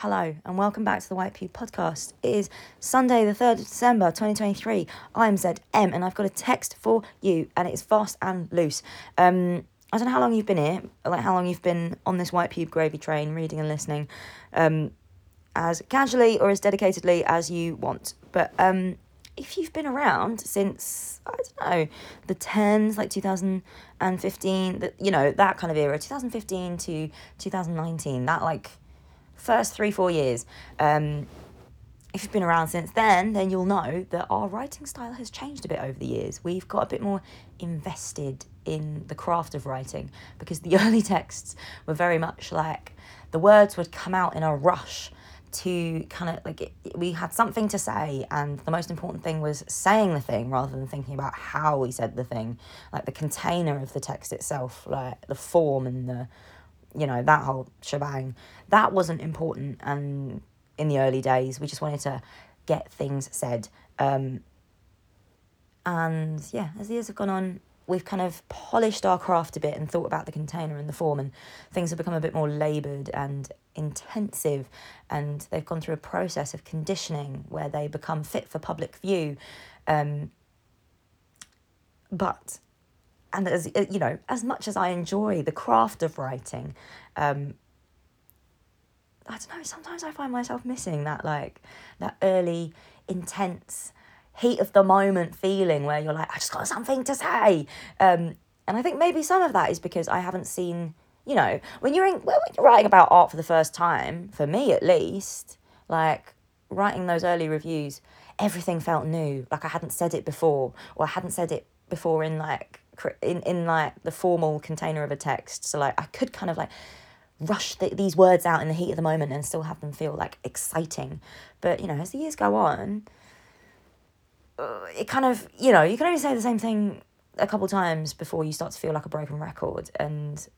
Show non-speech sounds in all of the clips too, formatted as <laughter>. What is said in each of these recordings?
Hello, and welcome back to the White Pube podcast. It is Sunday, the 3rd of December 2023. I'm ZM, and I've got a text for you, and it's fast and loose. Um, I don't know how long you've been here, like how long you've been on this White Pube gravy train, reading and listening, um, as casually or as dedicatedly as you want. But um, if you've been around since I don't know the tens, like two thousand and fifteen, that you know that kind of era, two thousand fifteen to two thousand nineteen, that like first three four years. Um, if you've been around since then, then you'll know that our writing style has changed a bit over the years. We've got a bit more invested in the craft of writing because the <laughs> early texts were very much like the words would come out in a rush to kind of like it, we had something to say and the most important thing was saying the thing rather than thinking about how we said the thing like the container of the text itself like the form and the you know that whole shebang that wasn't important and in the early days. We just wanted to get things said. Um, and yeah as the years have gone on we've kind of polished our craft a bit and thought about the container and the form and things have become a bit more laboured and intensive and they've gone through a process of conditioning where they become fit for public view. Um, but and as uh, you know as much as i enjoy the craft of writing um, i don't know sometimes i find myself missing that like that early intense heat of the moment feeling where you're like i just got something to say um, and i think maybe some of that is because i haven't seen you know, when you're in, when you're writing about art for the first time, for me at least, like writing those early reviews, everything felt new. Like I hadn't said it before, or I hadn't said it before in like in in like the formal container of a text. So like I could kind of like rush the, these words out in the heat of the moment and still have them feel like exciting. But you know, as the years go on, uh, it kind of you know you can only say the same thing a couple times before you start to feel like a broken record and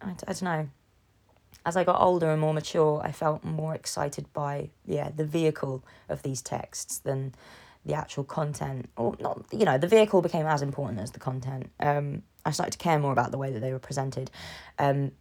I, I don't know. As I got older and more mature, I felt more excited by yeah the vehicle of these texts than the actual content, or not. You know, the vehicle became as important as the content. Um, I started to care more about the way that they were presented, um,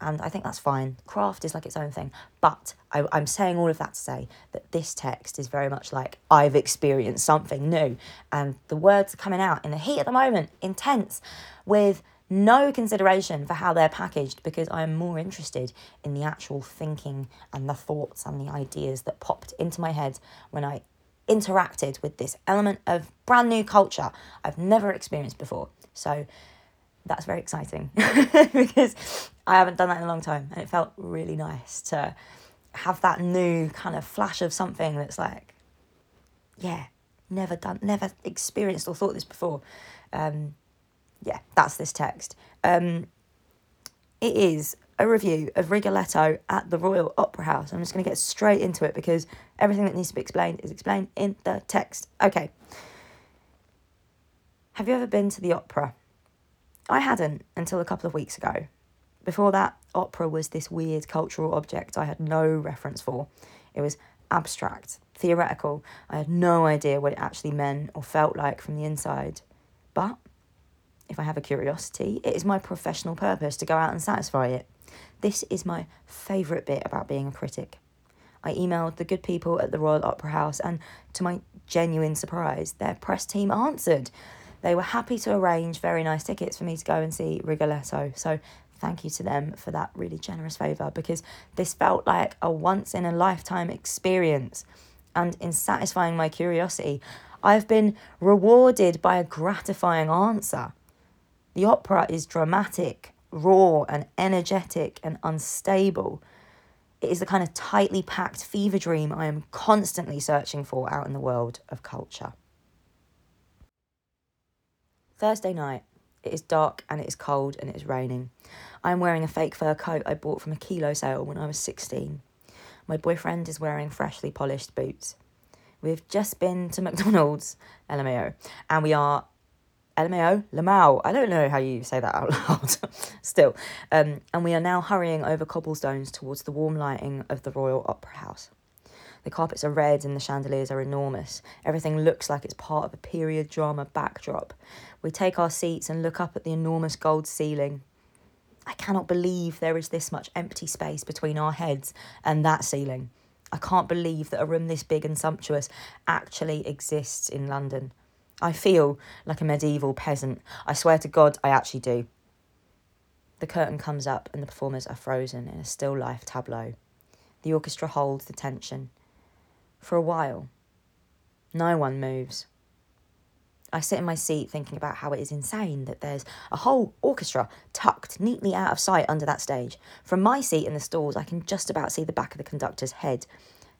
and I think that's fine. Craft is like its own thing, but I, I'm saying all of that to say that this text is very much like I've experienced something new, and the words are coming out in the heat of the moment, intense, with no consideration for how they're packaged because I am more interested in the actual thinking and the thoughts and the ideas that popped into my head when I interacted with this element of brand new culture I've never experienced before. So that's very exciting <laughs> because I haven't done that in a long time and it felt really nice to have that new kind of flash of something that's like, yeah, never done, never experienced or thought this before. Um, yeah, that's this text. Um, it is a review of Rigoletto at the Royal Opera House. I'm just going to get straight into it because everything that needs to be explained is explained in the text. Okay. Have you ever been to the opera? I hadn't until a couple of weeks ago. Before that, opera was this weird cultural object I had no reference for. It was abstract, theoretical. I had no idea what it actually meant or felt like from the inside. But if I have a curiosity, it is my professional purpose to go out and satisfy it. This is my favourite bit about being a critic. I emailed the good people at the Royal Opera House, and to my genuine surprise, their press team answered. They were happy to arrange very nice tickets for me to go and see Rigoletto. So thank you to them for that really generous favour because this felt like a once in a lifetime experience. And in satisfying my curiosity, I've been rewarded by a gratifying answer. The opera is dramatic, raw, and energetic and unstable. It is the kind of tightly packed fever dream I am constantly searching for out in the world of culture. Thursday night. It is dark and it is cold and it is raining. I am wearing a fake fur coat I bought from a kilo sale when I was 16. My boyfriend is wearing freshly polished boots. We've just been to McDonald's, LMAO, and we are LMAO, Lamau. I don't know how you say that out <laughs> loud. Still. Um, and we are now hurrying over cobblestones towards the warm lighting of the Royal Opera House. The carpets are red and the chandeliers are enormous. Everything looks like it's part of a period drama backdrop. We take our seats and look up at the enormous gold ceiling. I cannot believe there is this much empty space between our heads and that ceiling. I can't believe that a room this big and sumptuous actually exists in London. I feel like a medieval peasant. I swear to God, I actually do. The curtain comes up and the performers are frozen in a still life tableau. The orchestra holds the tension. For a while, no one moves. I sit in my seat thinking about how it is insane that there's a whole orchestra tucked neatly out of sight under that stage. From my seat in the stalls, I can just about see the back of the conductor's head,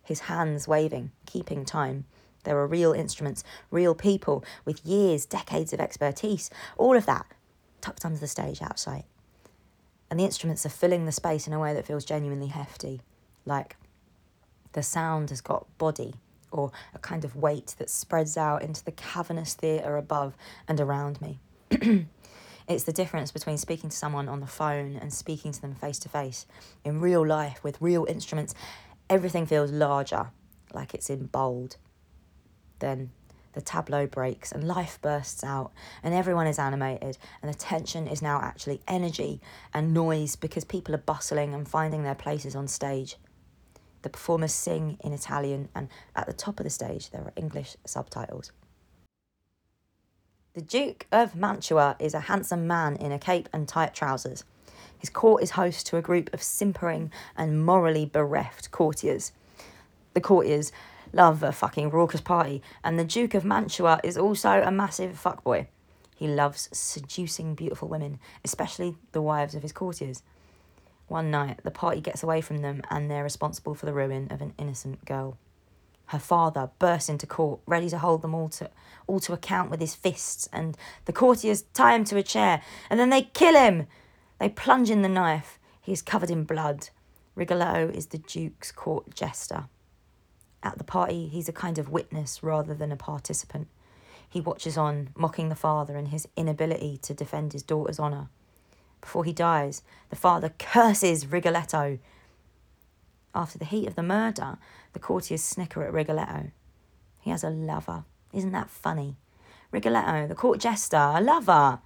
his hands waving, keeping time. There are real instruments, real people with years, decades of expertise, all of that tucked under the stage out of sight. And the instruments are filling the space in a way that feels genuinely hefty, like the sound has got body or a kind of weight that spreads out into the cavernous theatre above and around me. <clears throat> it's the difference between speaking to someone on the phone and speaking to them face to face. In real life, with real instruments, everything feels larger, like it's in bold. Then the tableau breaks and life bursts out and everyone is animated and the tension is now actually energy and noise because people are bustling and finding their places on stage. The performers sing in Italian, and at the top of the stage, there are English subtitles. The Duke of Mantua is a handsome man in a cape and tight trousers. His court is host to a group of simpering and morally bereft courtiers. The courtiers love a fucking raucous party, and the Duke of Mantua is also a massive fuckboy. He loves seducing beautiful women, especially the wives of his courtiers. One night, the party gets away from them and they're responsible for the ruin of an innocent girl. Her father bursts into court, ready to hold them all to, all to account with his fists, and the courtiers tie him to a chair, and then they kill him. They plunge in the knife. He is covered in blood. Rigoletto is the Duke's court jester. At the party, he's a kind of witness rather than a participant. He watches on, mocking the father and his inability to defend his daughter's honour. Before he dies, the father curses Rigoletto. After the heat of the murder, the courtiers snicker at Rigoletto. He has a lover. Isn't that funny? Rigoletto, the court jester, a lover.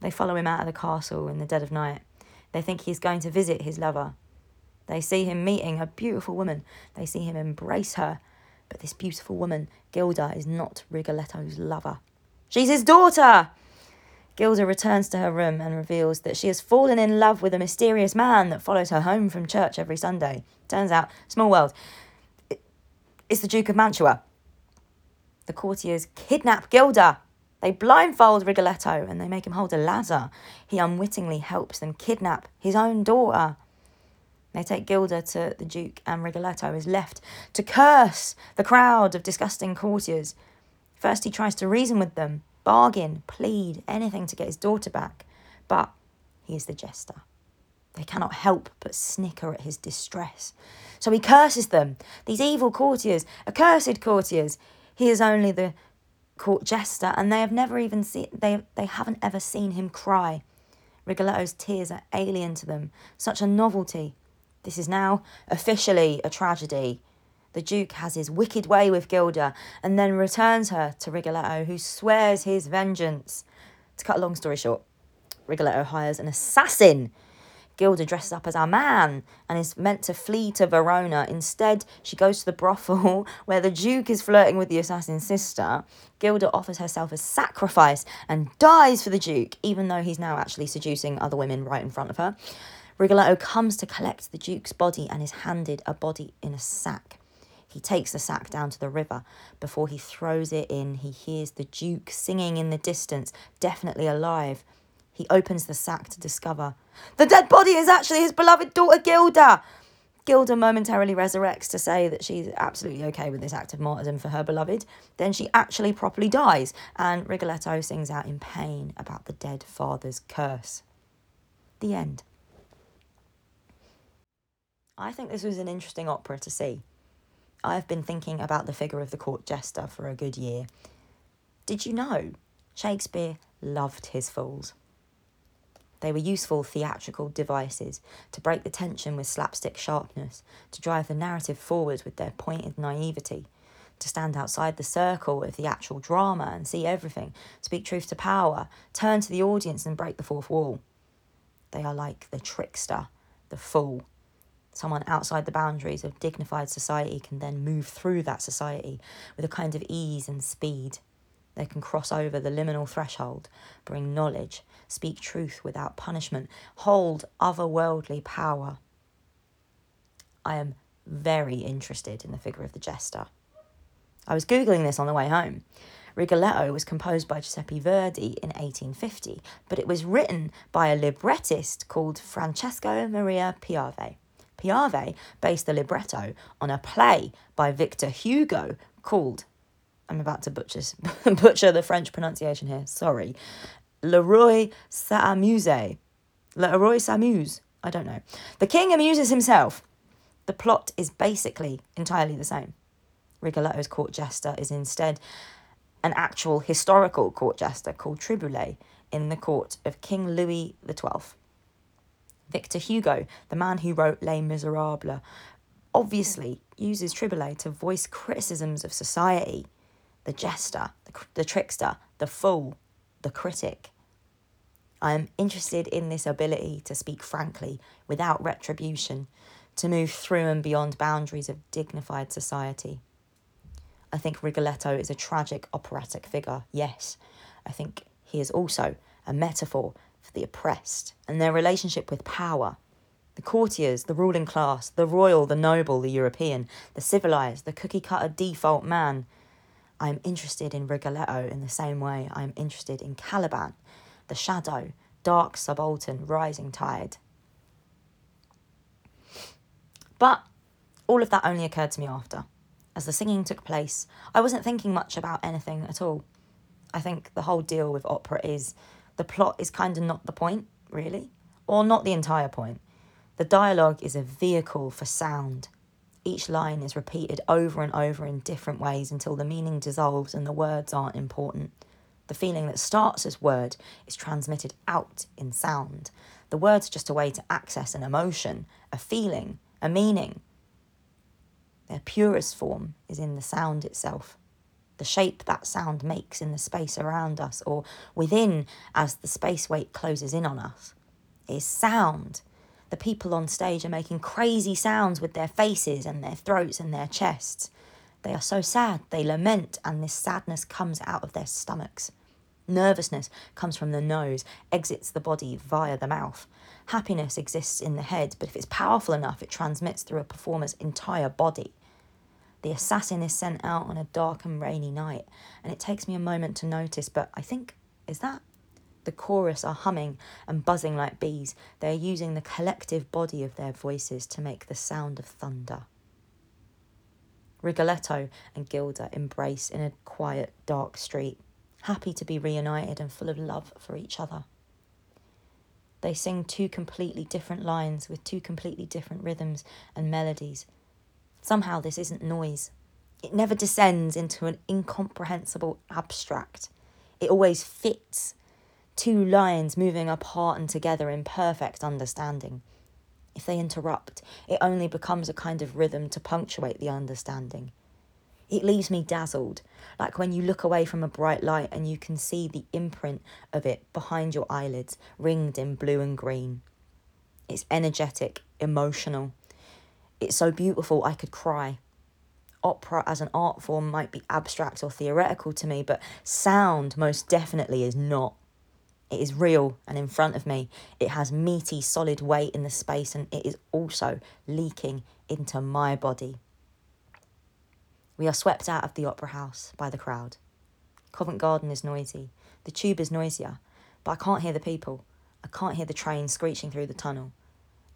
They follow him out of the castle in the dead of night. They think he's going to visit his lover. They see him meeting a beautiful woman. They see him embrace her. But this beautiful woman, Gilda, is not Rigoletto's lover. She's his daughter! Gilda returns to her room and reveals that she has fallen in love with a mysterious man that follows her home from church every Sunday. Turns out, small world, it's the Duke of Mantua. The courtiers kidnap Gilda. They blindfold Rigoletto and they make him hold a ladder. He unwittingly helps them kidnap his own daughter. They take Gilda to the Duke, and Rigoletto is left to curse the crowd of disgusting courtiers. First, he tries to reason with them, bargain, plead, anything to get his daughter back. But he is the jester. They cannot help but snicker at his distress. So he curses them, these evil courtiers, accursed courtiers. He is only the court jester, and they have never even seen they they haven't ever seen him cry. Rigoletto's tears are alien to them, such a novelty. This is now officially a tragedy. The Duke has his wicked way with Gilda and then returns her to Rigoletto, who swears his vengeance. To cut a long story short, Rigoletto hires an assassin. Gilda dresses up as our man and is meant to flee to Verona. Instead, she goes to the brothel <laughs> where the Duke is flirting with the assassin's sister. Gilda offers herself as sacrifice and dies for the Duke, even though he's now actually seducing other women right in front of her. Rigoletto comes to collect the Duke's body and is handed a body in a sack. He takes the sack down to the river. Before he throws it in, he hears the Duke singing in the distance, definitely alive. He opens the sack to discover the dead body is actually his beloved daughter Gilda. Gilda momentarily resurrects to say that she's absolutely okay with this act of martyrdom for her beloved. Then she actually properly dies, and Rigoletto sings out in pain about the dead father's curse. The end. I think this was an interesting opera to see. I've been thinking about the figure of the court jester for a good year. Did you know Shakespeare loved his fools? They were useful theatrical devices to break the tension with slapstick sharpness, to drive the narrative forward with their pointed naivety, to stand outside the circle of the actual drama and see everything, speak truth to power, turn to the audience and break the fourth wall. They are like the trickster, the fool. Someone outside the boundaries of dignified society can then move through that society with a kind of ease and speed. They can cross over the liminal threshold, bring knowledge, speak truth without punishment, hold otherworldly power. I am very interested in the figure of the jester. I was Googling this on the way home. Rigoletto was composed by Giuseppe Verdi in 1850, but it was written by a librettist called Francesco Maria Piave. Piave based the libretto on a play by Victor Hugo called, I'm about to butcher, <laughs> butcher the French pronunciation here, sorry, Le Roi s'amuse. Le Roi s'amuse. I don't know. The king amuses himself. The plot is basically entirely the same. Rigoletto's court jester is instead an actual historical court jester called Triboulet in the court of King Louis XII. Victor Hugo, the man who wrote Les Miserables, obviously uses Triboulet to voice criticisms of society the jester, the, the trickster, the fool, the critic. I am interested in this ability to speak frankly without retribution, to move through and beyond boundaries of dignified society. I think Rigoletto is a tragic operatic figure, yes. I think he is also a metaphor for the oppressed and their relationship with power. The courtiers, the ruling class, the royal, the noble, the European, the civilized, the cookie cutter default man. I am interested in Rigoletto in the same way I am interested in Caliban, the shadow, dark subaltern, rising tide. But all of that only occurred to me after as the singing took place, I wasn't thinking much about anything at all. I think the whole deal with opera is the plot is kind of not the point, really, or not the entire point. The dialogue is a vehicle for sound. Each line is repeated over and over in different ways until the meaning dissolves and the words aren't important. The feeling that starts as word is transmitted out in sound. The word's just a way to access an emotion, a feeling, a meaning, their purest form is in the sound itself, the shape that sound makes in the space around us or within as the space weight closes in on us. Is sound. The people on stage are making crazy sounds with their faces and their throats and their chests. They are so sad, they lament, and this sadness comes out of their stomachs. Nervousness comes from the nose, exits the body via the mouth. Happiness exists in the head, but if it's powerful enough, it transmits through a performer's entire body. The assassin is sent out on a dark and rainy night, and it takes me a moment to notice, but I think, is that? The chorus are humming and buzzing like bees. They are using the collective body of their voices to make the sound of thunder. Rigoletto and Gilda embrace in a quiet, dark street, happy to be reunited and full of love for each other. They sing two completely different lines with two completely different rhythms and melodies Somehow, this isn't noise. It never descends into an incomprehensible abstract. It always fits. Two lines moving apart and together in perfect understanding. If they interrupt, it only becomes a kind of rhythm to punctuate the understanding. It leaves me dazzled, like when you look away from a bright light and you can see the imprint of it behind your eyelids, ringed in blue and green. It's energetic, emotional, it's so beautiful I could cry. Opera as an art form might be abstract or theoretical to me, but sound most definitely is not. It is real and in front of me. It has meaty, solid weight in the space, and it is also leaking into my body. We are swept out of the opera house by the crowd. Covent Garden is noisy. The tube is noisier, but I can't hear the people. I can't hear the train screeching through the tunnel.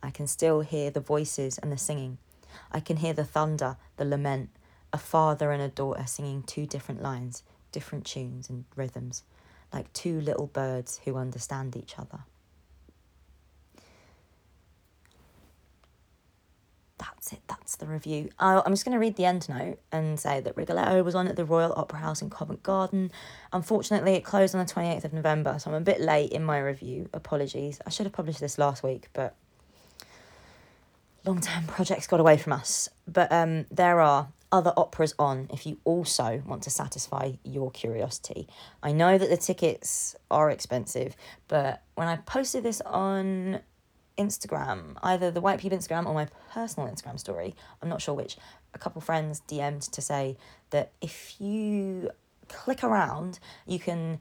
I can still hear the voices and the singing. I can hear the thunder, the lament, a father and a daughter singing two different lines, different tunes and rhythms, like two little birds who understand each other. That's it, that's the review. I'm just going to read the end note and say that Rigoletto was on at the Royal Opera House in Covent Garden. Unfortunately, it closed on the 28th of November, so I'm a bit late in my review. Apologies. I should have published this last week, but long term projects got away from us. But um, there are other operas on if you also want to satisfy your curiosity. I know that the tickets are expensive, but when I posted this on Instagram, either the White Pube Instagram or my personal Instagram story, I'm not sure which, a couple friends DM'd to say that if you click around, you can,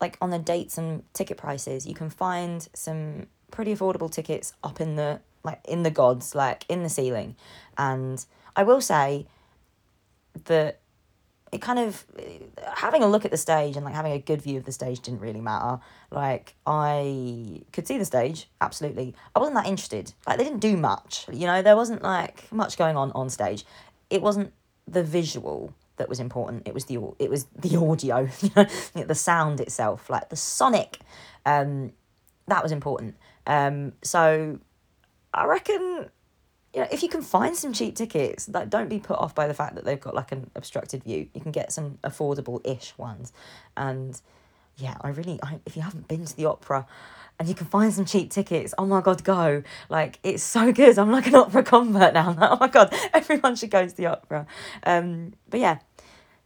like on the dates and ticket prices, you can find some pretty affordable tickets up in the like in the gods, like in the ceiling. And I will say that it kind of having a look at the stage and like having a good view of the stage didn't really matter. Like I could see the stage, absolutely. I wasn't that interested. Like they didn't do much. You know, there wasn't like much going on on stage. It wasn't the visual that was important. It was the it was the audio, <laughs> the sound itself, like the sonic. Um, that was important. Um, so I reckon you know, if you can find some cheap tickets, like don't be put off by the fact that they've got like an obstructed view. You can get some affordable-ish ones, and yeah, I really, I, if you haven't been to the opera, and you can find some cheap tickets, oh my god, go! Like it's so good. I'm like an opera convert now. Like, <laughs> oh my god, everyone should go to the opera. Um, but yeah,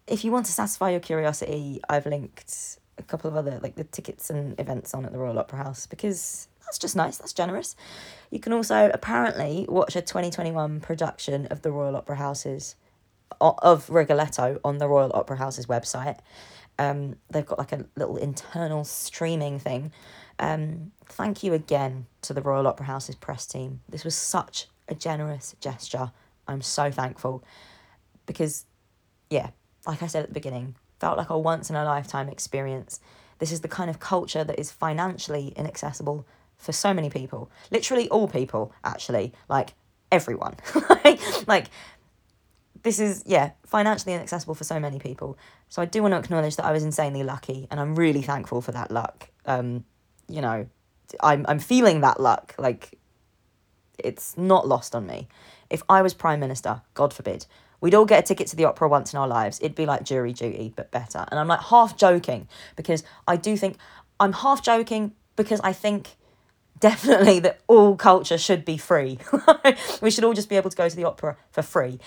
if you want to satisfy your curiosity, I've linked a couple of other like the tickets and events on at the Royal Opera House because that's just nice. That's generous. You can also apparently watch a 2021 production of the Royal Opera House's of Rigoletto on the Royal Opera House's website. Um, they've got like a little internal streaming thing. Um, thank you again to the Royal Opera House's press team. This was such a generous gesture. I'm so thankful because, yeah, like I said at the beginning, felt like a once in a lifetime experience. This is the kind of culture that is financially inaccessible for so many people. Literally all people, actually. Like everyone. <laughs> like this is yeah, financially inaccessible for so many people. So I do want to acknowledge that I was insanely lucky and I'm really thankful for that luck. Um, you know, I'm I'm feeling that luck. Like it's not lost on me. If I was Prime Minister, God forbid, we'd all get a ticket to the opera once in our lives. It'd be like jury duty, but better. And I'm like half joking because I do think I'm half joking because I think definitely that all culture should be free. <laughs> we should all just be able to go to the opera for free.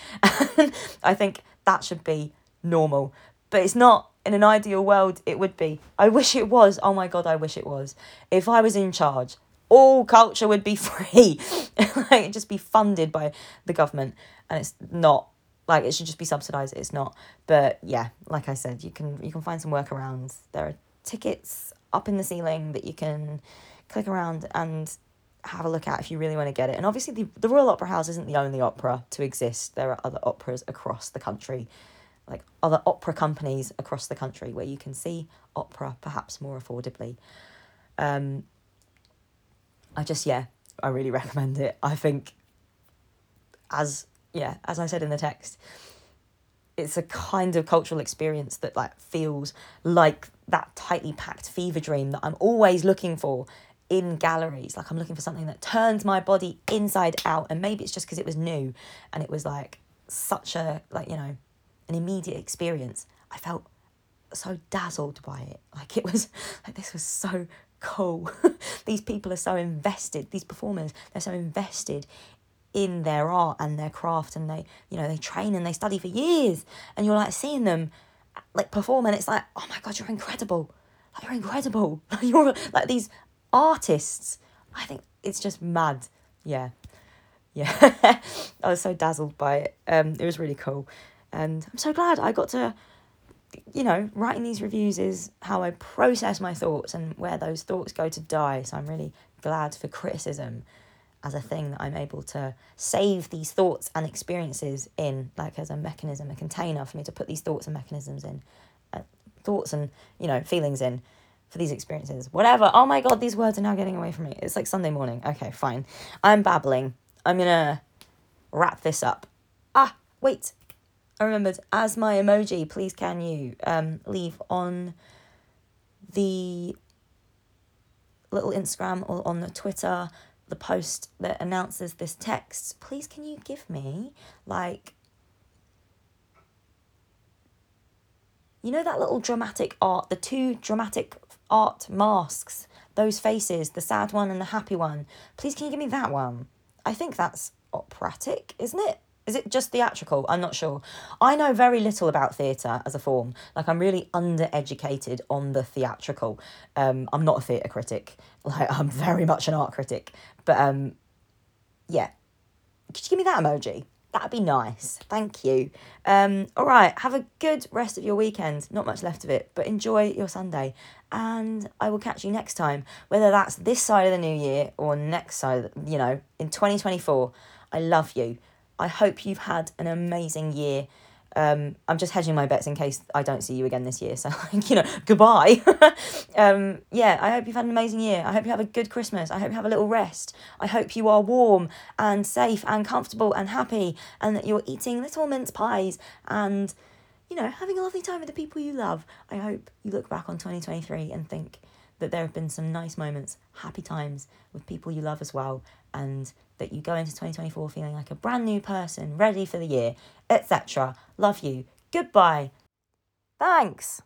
I think that should be normal. But it's not in an ideal world it would be. I wish it was. Oh my god, I wish it was. If I was in charge, all culture would be <laughs> free. like it'd just be funded by the government and it's not like it should just be subsidized it's not but yeah like i said you can you can find some workarounds there are tickets up in the ceiling that you can click around and have a look at if you really want to get it. And obviously, the, the Royal Opera House isn't the only opera to exist. There are other operas across the country, like other opera companies across the country where you can see opera perhaps more affordably. Um, I just, yeah, I really <laughs> recommend it. I think, as, yeah, as I said in the text, it's a kind of cultural experience that like feels like that tightly packed fever dream that I'm always looking for in galleries. Like I'm looking for something that turns my body inside out. And maybe it's just because it was new and it was like such a, like, you know, an immediate experience. I felt so dazzled by it. <laughs> Like it was, like this was so cool. <laughs> these people are so invested, these performers, they're so invested in their art and their craft and they, you know, they train and they study for years. And you're like seeing them like perform and it's like, oh my God, you're incredible. Like, you're incredible. <laughs> you're like these artists. I think it's just mad. Yeah. Yeah. <laughs> I was so dazzled by it. Um, it was really cool. And I'm so glad I got to, you know, writing these reviews is how I process my thoughts and where those thoughts go to die. So I'm really glad for criticism as a thing that I'm able to save these thoughts and experiences in, like as a mechanism, a container for me to put these thoughts and mechanisms in, uh, thoughts and, you know, feelings in for these experiences. Whatever. Oh my god, these words are now getting away from me. It's like Sunday morning. Okay, fine. I'm babbling. I'm gonna wrap this up. Ah, wait. I remembered. As my emoji, please can you um leave on the little Instagram or on the Twitter the post that announces this text, please can you give me like you know that little dramatic art, the two dramatic art masks, those faces, the sad one and the happy one. Please can you give me that one? I think that's operatic, isn't it? Is it just theatrical? I'm not sure. I know very little about theatre as a form. Like I'm really undereducated on the theatrical. Um, I'm not a theatre critic. <laughs> Like I'm very much an art critic. But um, yeah. Could you give me that emoji? That'd be nice. Thank you. Um, all right. Have a good rest of your weekend. Not much left of it, but enjoy your Sunday. And I will catch you next time, whether that's this side of the new year or next side, you know, in 2024. I love you. I hope you've had an amazing year. Um, I'm just hedging my bets in case I don't see you again this year. <laughs> So, you know, goodbye. <laughs> um, yeah, I hope you've had an amazing year. I hope you have a good Christmas. I hope you have a little rest. I hope you are warm and safe and comfortable and happy and that you're eating little mince pies and, you know, having a lovely time with the people you love. I hope you look back on 2023 and think that there have been some nice moments, happy times with people you love as well, and that you go into 2024 feeling like a brand new person, ready for the year, etc. Love you. Goodbye. Thanks.